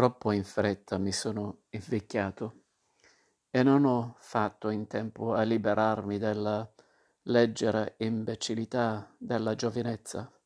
Troppo in fretta mi sono invecchiato e non ho fatto in tempo a liberarmi della leggera imbecillità della giovinezza.